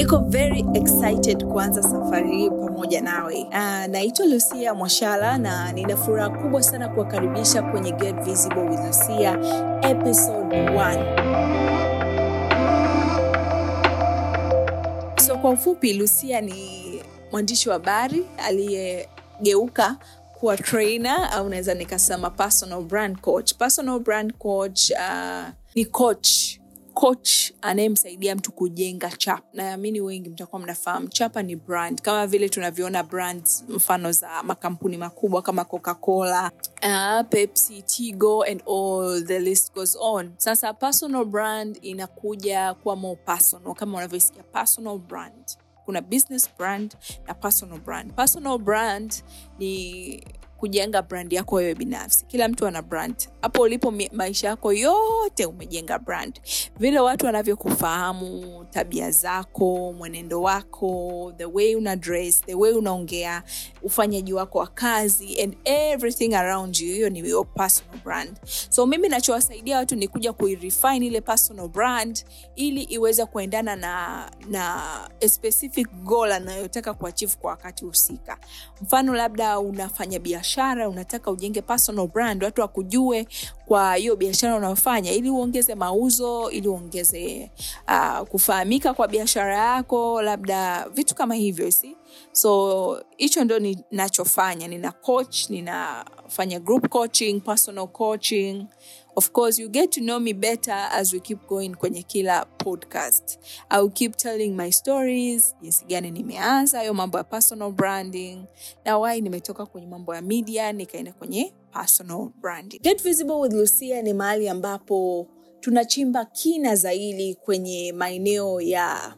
Niko very excited kuanza safari hii pamoja nawe. Uh, naitwa Lucia Mwashala na nina furaha kubwa sana kuwakaribisha kwenye Get Visible with Lucia episode 1. So kwa ufupi, Lucia ni mwandishi wa habari aliyegeuka kuwa trainer au naweza nikasema personal brand coach. Personal brand coach uh, ni coach coach anayemsaidia mtu kujenga chapa. Naamini wengi mtakuwa mnafahamu chapa ni brand, kama vile tunavyoona brands mfano za makampuni makubwa kama Coca-Cola, uh, Pepsi, Tigo and all the list goes on. Sasa personal brand inakuja kuwa more personal, kama unavyosikia personal brand kuna business brand na personal brand. Personal brand ni kujenga brand yako wewe binafsi. Kila mtu ana brand. Hapo ulipo maisha yako yote umejenga brand. Vile watu wanavyokufahamu, tabia zako, mwenendo wako, the way una dress, the way unaongea, ufanyaji wako wa kazi and everything around you, hiyo ni your personal brand. So mimi nachowasaidia watu ni kuja kuirefine ile personal brand ili iweze kuendana na na a specific goal anayotaka kuachieve kwa wakati husika. Mfano labda unafanya biashara, unataka ujenge personal brand, watu wakujue kwa hiyo biashara unayofanya ili uongeze mauzo, ili uongeze uh, kufahamika kwa biashara yako, labda vitu kama hivyo si so hicho ndo ninachofanya nina coach ninafanya group coaching personal coaching. Of course you get to know me better as we keep going kwenye kila podcast. I will keep telling my stories jinsi gani nimeanza hayo mambo ya personal branding na wai nimetoka kwenye mambo ya media nikaenda kwenye personal branding. Get visible with lucia ni mahali ambapo tunachimba kina zaidi kwenye maeneo ya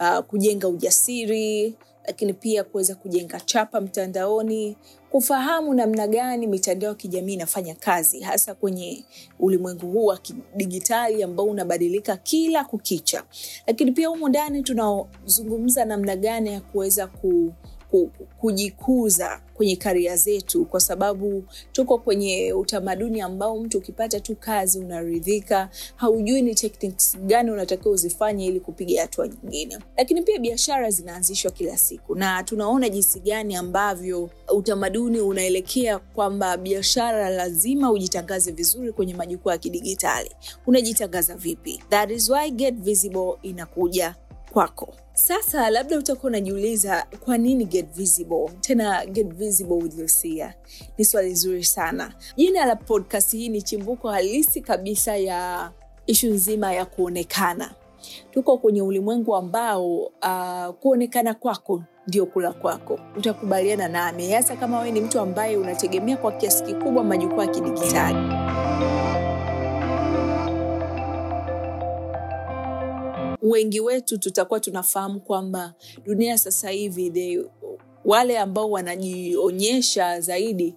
uh, kujenga ujasiri lakini pia kuweza kujenga chapa mtandaoni kufahamu namna gani mitandao ya kijamii inafanya kazi hasa kwenye ulimwengu huu wa kidigitali ambao unabadilika kila kukicha. Lakini pia humu ndani tunazungumza namna gani ya kuweza ku, ku, kujikuza kwenye karia zetu kwa sababu tuko kwenye utamaduni ambao mtu ukipata tu kazi unaridhika haujui ni techniques gani unatakiwa uzifanye ili kupiga hatua nyingine. Lakini pia biashara zinaanzishwa kila siku na tunaona jinsi gani ambavyo utamaduni unaelekea kwamba biashara lazima ujitangaze vizuri kwenye majukwaa ya kidigitali. Unajitangaza vipi? That is why get visible inakuja kwako. Sasa labda utakuwa unajiuliza kwa nini get visible? Tena get visible with lucia. Ni swali zuri sana. Jina la podcast hii ni chimbuko halisi kabisa ya ishu nzima ya kuonekana. Tuko kwenye ulimwengu ambao uh, kuonekana kwako ndio kula kwako. Utakubaliana nami. Hasa kama wewe ni mtu ambaye unategemea kwa kiasi kikubwa majukwaa ya kidigitali wengi wetu tutakuwa tunafahamu kwamba dunia sasa hivi wale ambao wanajionyesha zaidi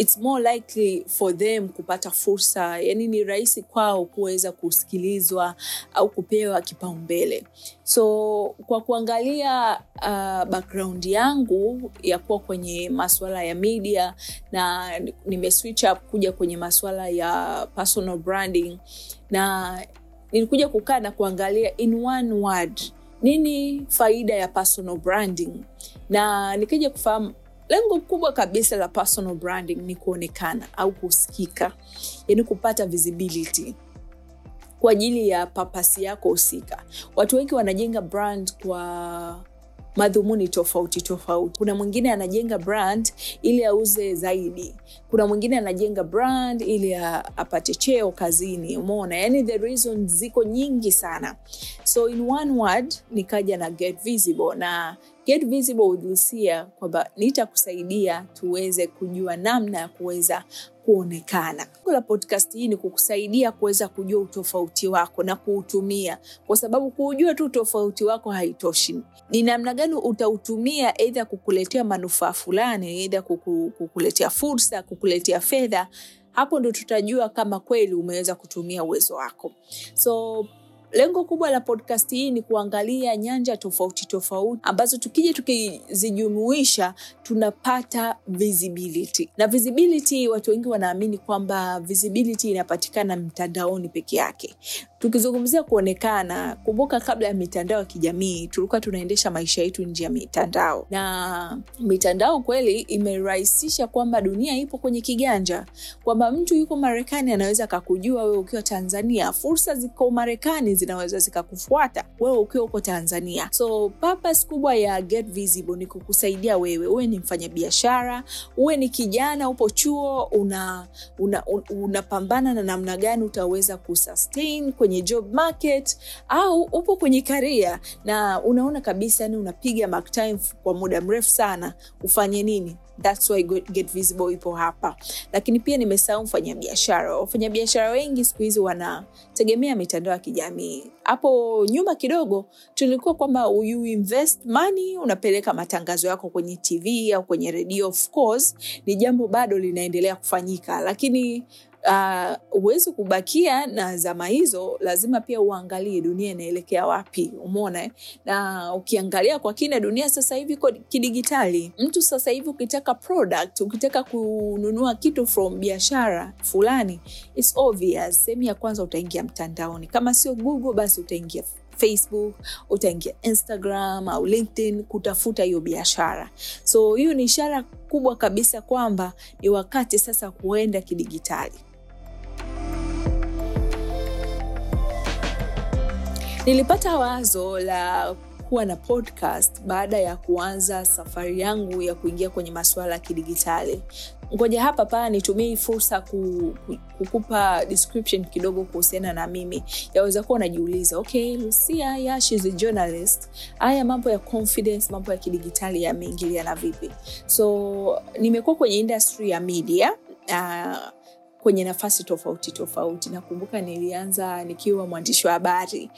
it's more likely for them kupata fursa. Yani ni rahisi kwao kuweza kusikilizwa au kupewa kipaumbele. So kwa kuangalia uh, background yangu ya kuwa kwenye maswala ya media na nimeswitch up kuja kwenye maswala ya personal branding na nilikuja kukaa na kuangalia in one word nini faida ya personal branding? Na nikija kufahamu lengo kubwa kabisa la personal branding ni kuonekana au kusikika yani kupata visibility kwa ajili ya papasi yako husika. Watu wengi wanajenga brand kwa madhumuni tofauti tofauti. Kuna mwingine anajenga brand ili auze zaidi. Kuna mwingine anajenga brand ili apate cheo kazini. Umeona? Yani the reason ziko nyingi sana. So in one word nikaja na get visible na get visible with lucia kwamba nitakusaidia tuweze kujua namna ya kuweza kuonekana. La podcast hii ni kukusaidia kuweza kujua utofauti wako na kuutumia kwa sababu kuujua tu utofauti wako haitoshi. Ni namna gani utautumia eidha kukuletea manufaa fulani eidha kuku, kukuletea fursa kukuletea fedha hapo ndo tutajua kama kweli umeweza kutumia uwezo wako. So lengo kubwa la podcast hii ni kuangalia nyanja tofauti tofauti ambazo tukija tukizijumuisha tunapata visibility. Na visibility watu wengi wanaamini kwamba visibility inapatikana mtandaoni peke yake. Tukizungumzia kuonekana kumbuka kabla ya mitandao ya kijamii tulikuwa tunaendesha maisha yetu nje ya mitandao. Na mitandao kweli imerahisisha kwamba dunia ipo kwenye kiganja. Kwamba mtu yuko marekani anaweza akakujua wewe ukiwa tanzania. Fursa ziko marekani zinaweza zikakufuata wewe ukiwa uko tanzania. So purpose kubwa ya get visible ni kukusaidia wewe. Uwe ni mfanyabiashara uwe ni kijana upo chuo unapambana una, na namna gani utaweza kusustain kwenye job market au upo kwenye karia na unaona kabisa yani unapiga mark time kwa muda mrefu sana. Ufanye nini That's why Get Visible ipo hapa. Lakini pia nimesahau mfanyabiashara. Wafanyabiashara wengi siku hizi wanategemea mitandao ya kijamii. Hapo nyuma kidogo tulikuwa kwamba you invest money unapeleka matangazo yako kwenye tv au kwenye redio of course ni jambo bado linaendelea kufanyika. Lakini huwezi uh, kubakia na zama hizo lazima pia uangalie dunia inaelekea wapi umona na ukiangalia kwa kina dunia sasa hivi iko kidigitali. Mtu sasa hivi ukitaka product ukitaka kununua kitu from biashara fulani its obvious. Sehemu ya kwanza utaingia mtandaoni. Kama sio google basi utaingia facebook utaingia instagram au linkedin kutafuta hiyo biashara. So hiyo ni ishara kubwa kabisa kwamba ni wakati sasa kuenda kidigitali nilipata wazo la kuwa na podcast baada ya kuanza safari yangu ya kuingia kwenye masuala ya kidigitali. Ngoja hapa paa nitumie fursa ku, ku, kukupa description kidogo kuhusiana na mimi. Yaweza kuwa unajiuliza okay journalist. Haya mambo ya confidence mambo ya kidigitali yameingiliana vipi? So nimekuwa kwenye industry ya media uh, kwenye nafasi tofauti tofauti. Nakumbuka nilianza nikiwa mwandishi wa habari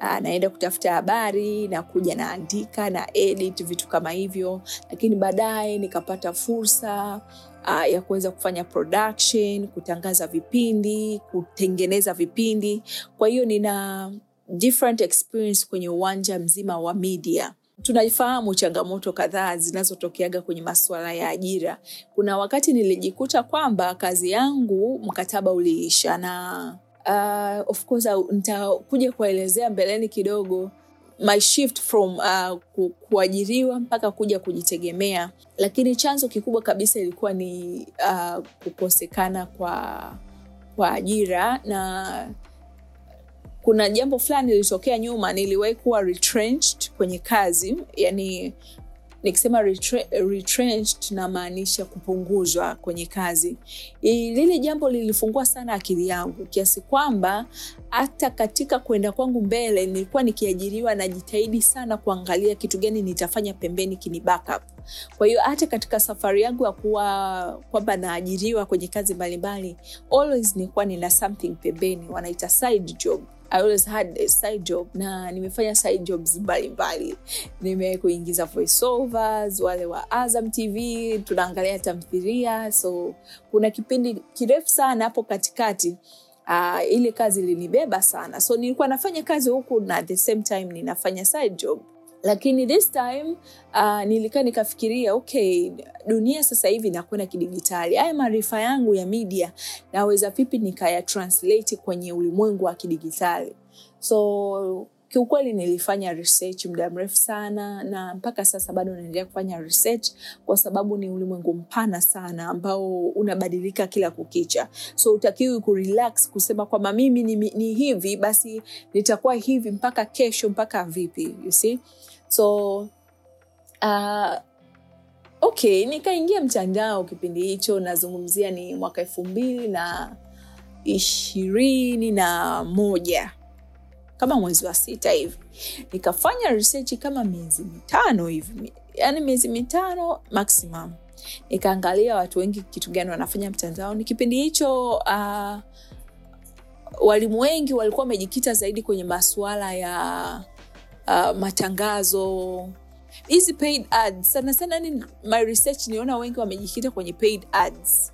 naenda kutafuta habari na kuja naandika na edit vitu kama hivyo. Lakini baadaye nikapata fursa uh, ya kuweza kufanya production kutangaza vipindi kutengeneza vipindi. Kwa hiyo nina different experience kwenye uwanja mzima wa media. Tunaifahamu changamoto kadhaa zinazotokeaga kwenye masuala ya ajira. Kuna wakati nilijikuta kwamba kazi yangu mkataba uliisha na uh, of course nitakuja kuwaelezea mbeleni kidogo my shift from uh, kuajiriwa mpaka kuja kujitegemea. Lakini chanzo kikubwa kabisa ilikuwa ni uh, kukosekana kwa kwa ajira na kuna jambo fulani lilitokea nyuma niliwahi kuwa retrenched kwenye kazi yani nikisema retre, retrenched namaanisha kupunguzwa kwenye kazi. Lile jambo lilifungua sana akili yangu kiasi kwamba hata katika kwenda kwangu mbele nilikuwa nikiajiriwa najitahidi sana kuangalia kitu gani nitafanya pembeni kini backup. Kwa hiyo hata katika safari yangu ya kuwa kwamba naajiriwa kwenye kazi mbalimbali always nilikuwa nina something pembeni wanaita side job I always had a side job na nimefanya side jobs mbalimbali. Nimekuingiza voiceovers wale wa azam tv tunaangalia tamthiria so kuna kipindi kirefu sana hapo katikati uh, ile kazi ilinibeba sana. So nilikuwa nafanya kazi huku na at the same time ninafanya side job lakini this time uh, nilikaa nikafikiria okay dunia sasa hivi inakwenda kidigitali. Haya maarifa yangu ya media naweza vipi nikayatranslate kwenye ulimwengu wa kidigitali? So kiukweli nilifanya research muda mrefu sana na mpaka sasa bado naendelea kufanya research kwa sababu ni ulimwengu mpana sana ambao unabadilika kila kukicha. So utakiwi kurelax kusema kwamba mimi ni, ni hivi basi nitakuwa hivi mpaka kesho mpaka vipi you see? So uh, okay nikaingia mtandao kipindi hicho nazungumzia ni mwaka elfu mbili na ishirini na moja kama mwezi wa sita hivi. Nikafanya research kama miezi mitano hivi. Yani miezi mitano maximum. Nikaangalia watu wengi kitu gani wanafanya mtandaoni kipindi hicho uh, walimu wengi walikuwa wamejikita zaidi kwenye masuala ya uh, matangazo. Hizi paid ads. Sana sana ni my research niona wengi wamejikita kwenye paid ads.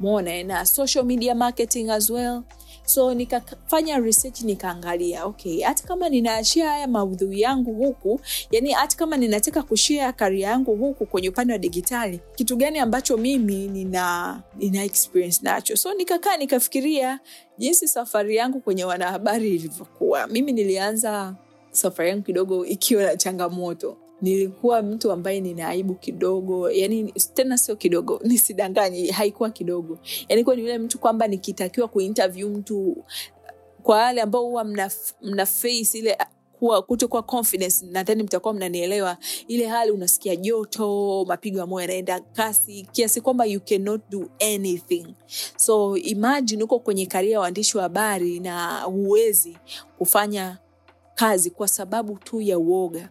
Mona na social media marketing as well so nikafanya research nikaangalia okay hata kama ninaachia haya maudhui yangu huku yani hata kama ninataka kushia karia yangu huku kwenye upande wa digitali kitu gani ambacho mimi nina nina experience nacho? So nikakaa nikafikiria jinsi safari yangu kwenye wanahabari ilivyokuwa. Mimi nilianza safari yangu kidogo ikiwa na changamoto nilikuwa mtu ambaye nina aibu kidogo yani tena sio kidogo nisidanganye haikuwa kidogo. Yani kuwa ni yule mtu kwamba nikitakiwa kuinterview mtu kwa wale ambao huwa mna, mna face ile kuwa kutokuwa confidence nadhani mtakuwa mnanielewa. Ile hali unasikia joto mapigo ya moyo yanaenda kasi kiasi kwamba you cannot do anything. So imagine uko kwenye karia ya waandishi wa habari na huwezi kufanya kazi kwa sababu tu ya uoga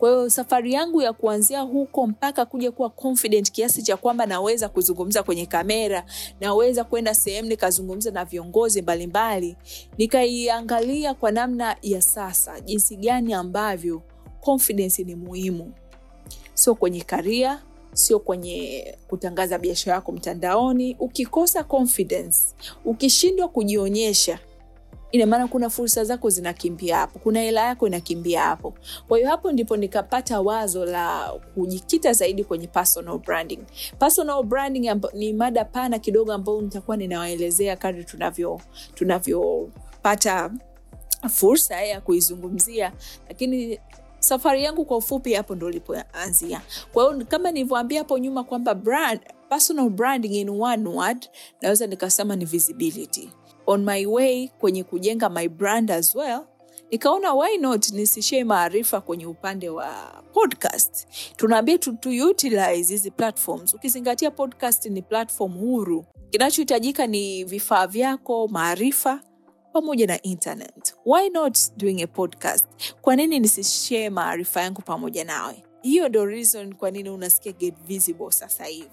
kwa hiyo safari yangu ya kuanzia huko mpaka kuja kuwa confident kiasi cha kwamba naweza kuzungumza kwenye kamera naweza kwenda sehemu nikazungumza na viongozi mbalimbali nikaiangalia kwa namna ya sasa jinsi gani ambavyo confidence ni muhimu. Sio kwenye karia sio kwenye kutangaza biashara yako mtandaoni. Ukikosa confidence ukishindwa kujionyesha ina maana kuna fursa zako zinakimbia hapo kuna hela yako inakimbia hapo. Kwa hiyo hapo ndipo nikapata wazo la kujikita zaidi kwenye personal branding. Personal branding ni mada pana kidogo ambayo nitakuwa ninawaelezea kadri tunavyo tunavyopata fursa ya kuizungumzia. Lakini safari yangu kwa ufupi hapo ndo ilipoanzia kwa hiyo kama nilivyoambia hapo nyuma kwamba brand, personal branding in one word naweza nikasema ni visibility on my way kwenye kujenga my brand as well. Nikaona why not nisishie maarifa kwenye upande wa podcast? Tunaambia tu, tu utilize hizi platforms. Ukizingatia podcast ni platform huru. Kinachohitajika ni vifaa vyako maarifa pamoja na internet. Why not doing a podcast? Kwa nini nisishie maarifa yangu pamoja nawe? Hiyo ndo reason kwa nini unasikia get visible sasa hivi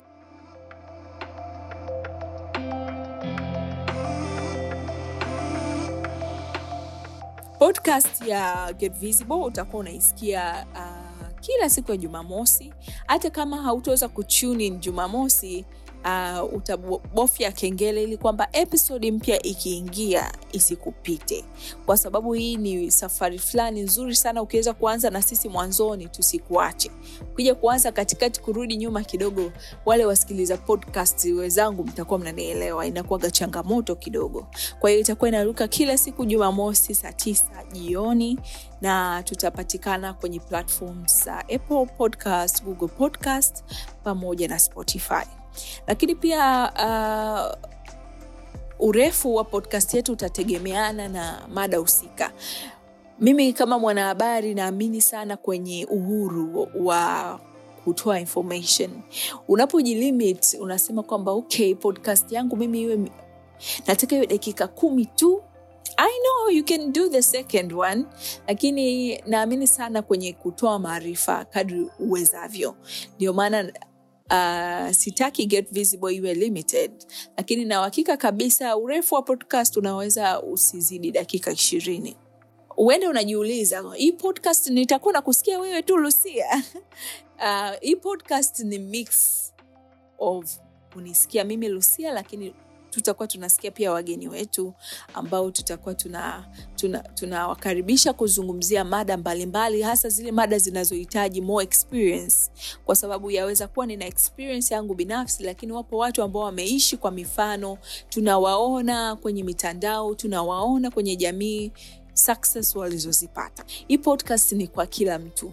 podcast ya get visible utakuwa unaisikia uh, kila siku ya jumamosi. Hata kama hautaweza kutunin jumamosi uh, utabofya kengele ili kwamba episodi mpya ikiingia isikupite. Kwa sababu hii ni safari fulani nzuri sana ukiweza kuanza na sisi mwanzoni tusikuache. Ukija kuanza katikati kurudi nyuma kidogo wale wasikiliza podcast wenzangu mtakuwa mnanielewa inakuwaga changamoto kidogo. Kwa hiyo itakuwa inaruka kila siku jumamosi saa tisa jioni na tutapatikana kwenye platform za apple podcast google podcast pamoja na spotify lakini pia uh, urefu wa podcast yetu utategemeana na mada husika. Mimi kama mwanahabari naamini sana kwenye uhuru wa kutoa information. Unapojilimit unasema kwamba okay podcast yangu mimi iwe nataka iwe dakika kumi tu. I know you can do the second one lakini naamini sana kwenye kutoa maarifa kadri uwezavyo. Ndio maana uh, sitaki get visible iwe limited. Lakini na uhakika kabisa urefu wa podcast unaweza usizidi dakika ishirini. Uende unajiuliza hii podcast nitakuwa na kusikia wewe tu lusia uh, hii podcast ni mix of kunisikia mimi lusia lakini tutakuwa tunasikia pia wageni wetu ambao tutakuwa tunawakaribisha tuna, tuna kuzungumzia mada mbalimbali mbali, hasa zile mada zinazohitaji more experience. Kwa sababu yaweza kuwa nina experience yangu binafsi lakini wapo watu ambao wameishi kwa mifano tunawaona kwenye mitandao tunawaona kwenye jamii success walizozipata. Hii podcast ni kwa kila mtu.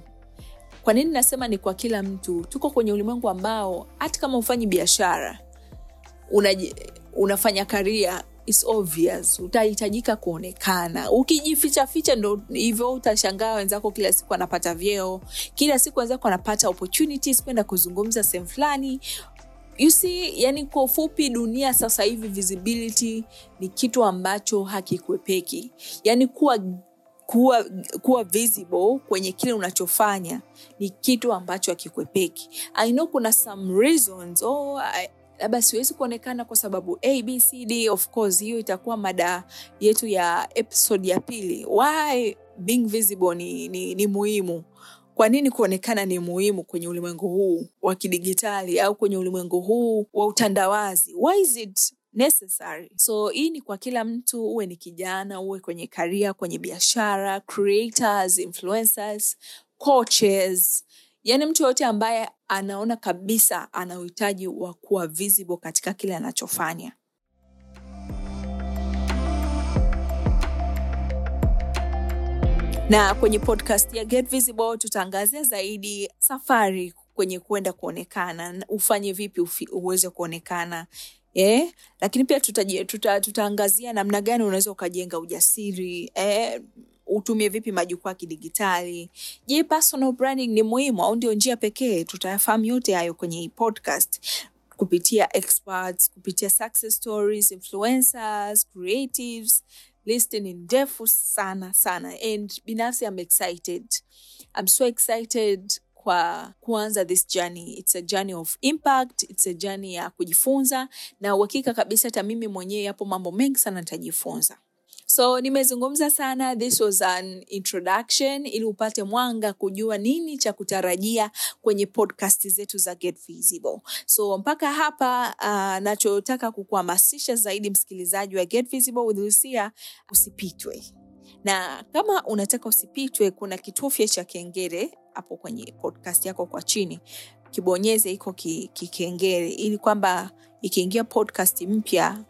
Kwa nini nasema ni kwa kila mtu? Tuko kwenye ulimwengu ambao hata kama ufanyi biashara unaji unafanya karia is obvious utahitajika kuonekana. Ukijifichaficha ndo hivyo utashangaa wenzako kila siku anapata vyeo kila siku wenzako anapata opportunities kwenda kuzungumza sehemu fulani. You see yani kwa ufupi dunia sasa hivi visibility ni kitu ambacho hakikwepeki yani kuwa kuwa, kuwa visible kwenye kile unachofanya ni kitu ambacho hakikwepeki i know kuna some reasons oh, I, labda siwezi kuonekana kwa sababu abcd of course hiyo itakuwa mada yetu ya episode ya pili. Why being visible ni, ni, ni muhimu? Kwa nini kuonekana ni muhimu kwenye ulimwengu huu wa kidigitali au kwenye ulimwengu huu wa utandawazi? Why is it necessary? So hii ni kwa kila mtu uwe ni kijana uwe kwenye karia kwenye biashara creators influencers coaches yaani mtu yoyote ambaye anaona kabisa ana uhitaji wa kuwa visible katika kile anachofanya na kwenye podcast ya Get Visible tutaangazia zaidi safari kwenye kwenda kuonekana, ufanye vipi ufi, uweze kuonekana eh? Lakini pia tutaje- tuta, tutaangazia namna gani unaweza ukajenga ujasiri eh? Utumie vipi majukwaa ya kidigitali. Je, personal branding ni muhimu au ndio njia pekee? Tutayafahamu yote hayo kwenye hii podcast kupitia experts, kupitia success stories, influencers, creatives. List ni ndefu sana sana and binafsi I'm excited. I'm so excited kwa kuanza this journey. It's a journey of impact, it's a journey ya kujifunza na uhakika kabisa hata mimi mwenyewe yapo mambo mengi sana nitajifunza. So nimezungumza sana, this was an introduction ili upate mwanga kujua nini cha kutarajia kwenye podcast zetu za Get Visible. So mpaka hapa uh, nachotaka kukuhamasisha zaidi msikilizaji wa Get Visible with Lucia, usipitwe na kama unataka usipitwe, kuna kitufe cha kengele hapo kwenye podcast yako kwa chini, kibonyeze iko ki- ili kwamba ikiingia podcast mpya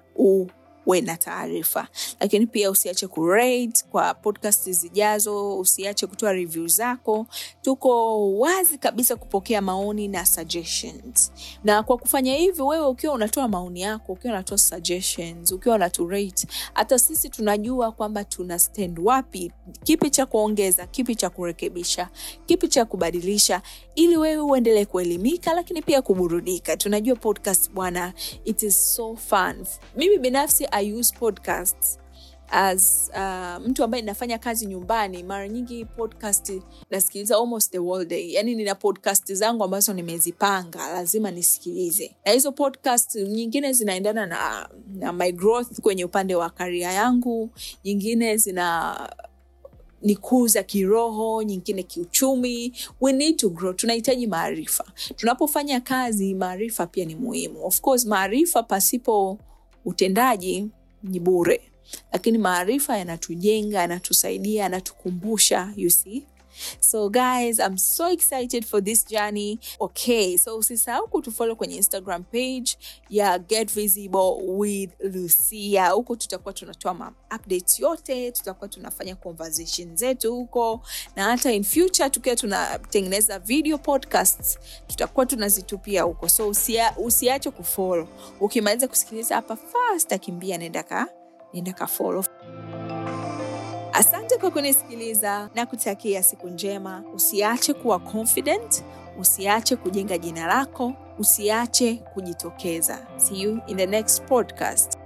uwe na taarifa. Lakini pia usiache kurate kwa podcast zijazo, usiache kutoa review zako. Tuko wazi kabisa kupokea maoni na suggestions, na kwa kufanya hivyo wewe ukiwa unatoa maoni yako, ukiwa unatoa suggestions, ukiwa unaturate, hata sisi tunajua kwamba tuna stand wapi, kipi cha kuongeza, kipi cha kurekebisha, kipi cha kubadilisha, ili wewe uendelee kuelimika, lakini pia kuburudika. Tunajua podcast bwana, it is so fun. Mimi binafsi I use podcasts as uh, mtu ambaye ninafanya kazi nyumbani mara nyingi podcast nasikiliza almost the whole day. Yani nina podcast zangu ambazo nimezipanga lazima nisikilize. Na hizo podcast nyingine zinaendana na, na my growth kwenye upande wa karia yangu nyingine zina nikuza kiroho nyingine kiuchumi. We need to grow. Tunahitaji maarifa. Tunapofanya kazi maarifa pia ni muhimu. Of course maarifa pasipo utendaji ni bure. Lakini maarifa yanatujenga yanatusaidia yanatukumbusha you see so guys i'm so excited for this journey. Okay so usisahau kutufollow kwenye instagram page ya get visible with lucia. Huko tutakuwa tunatoa ma updates yote tutakuwa tunafanya conversation zetu huko. Na hata in future tukiwa tunatengeneza video podcasts tutakuwa tunazitupia huko. So usia, usiache kufollow. Ukimaliza kusikiliza hapa fast akimbia nenda ka nenda ka follow kwa kunisikiliza na kutakia siku njema. Usiache kuwa confident usiache kujenga jina lako usiache kujitokeza. See you in the next podcast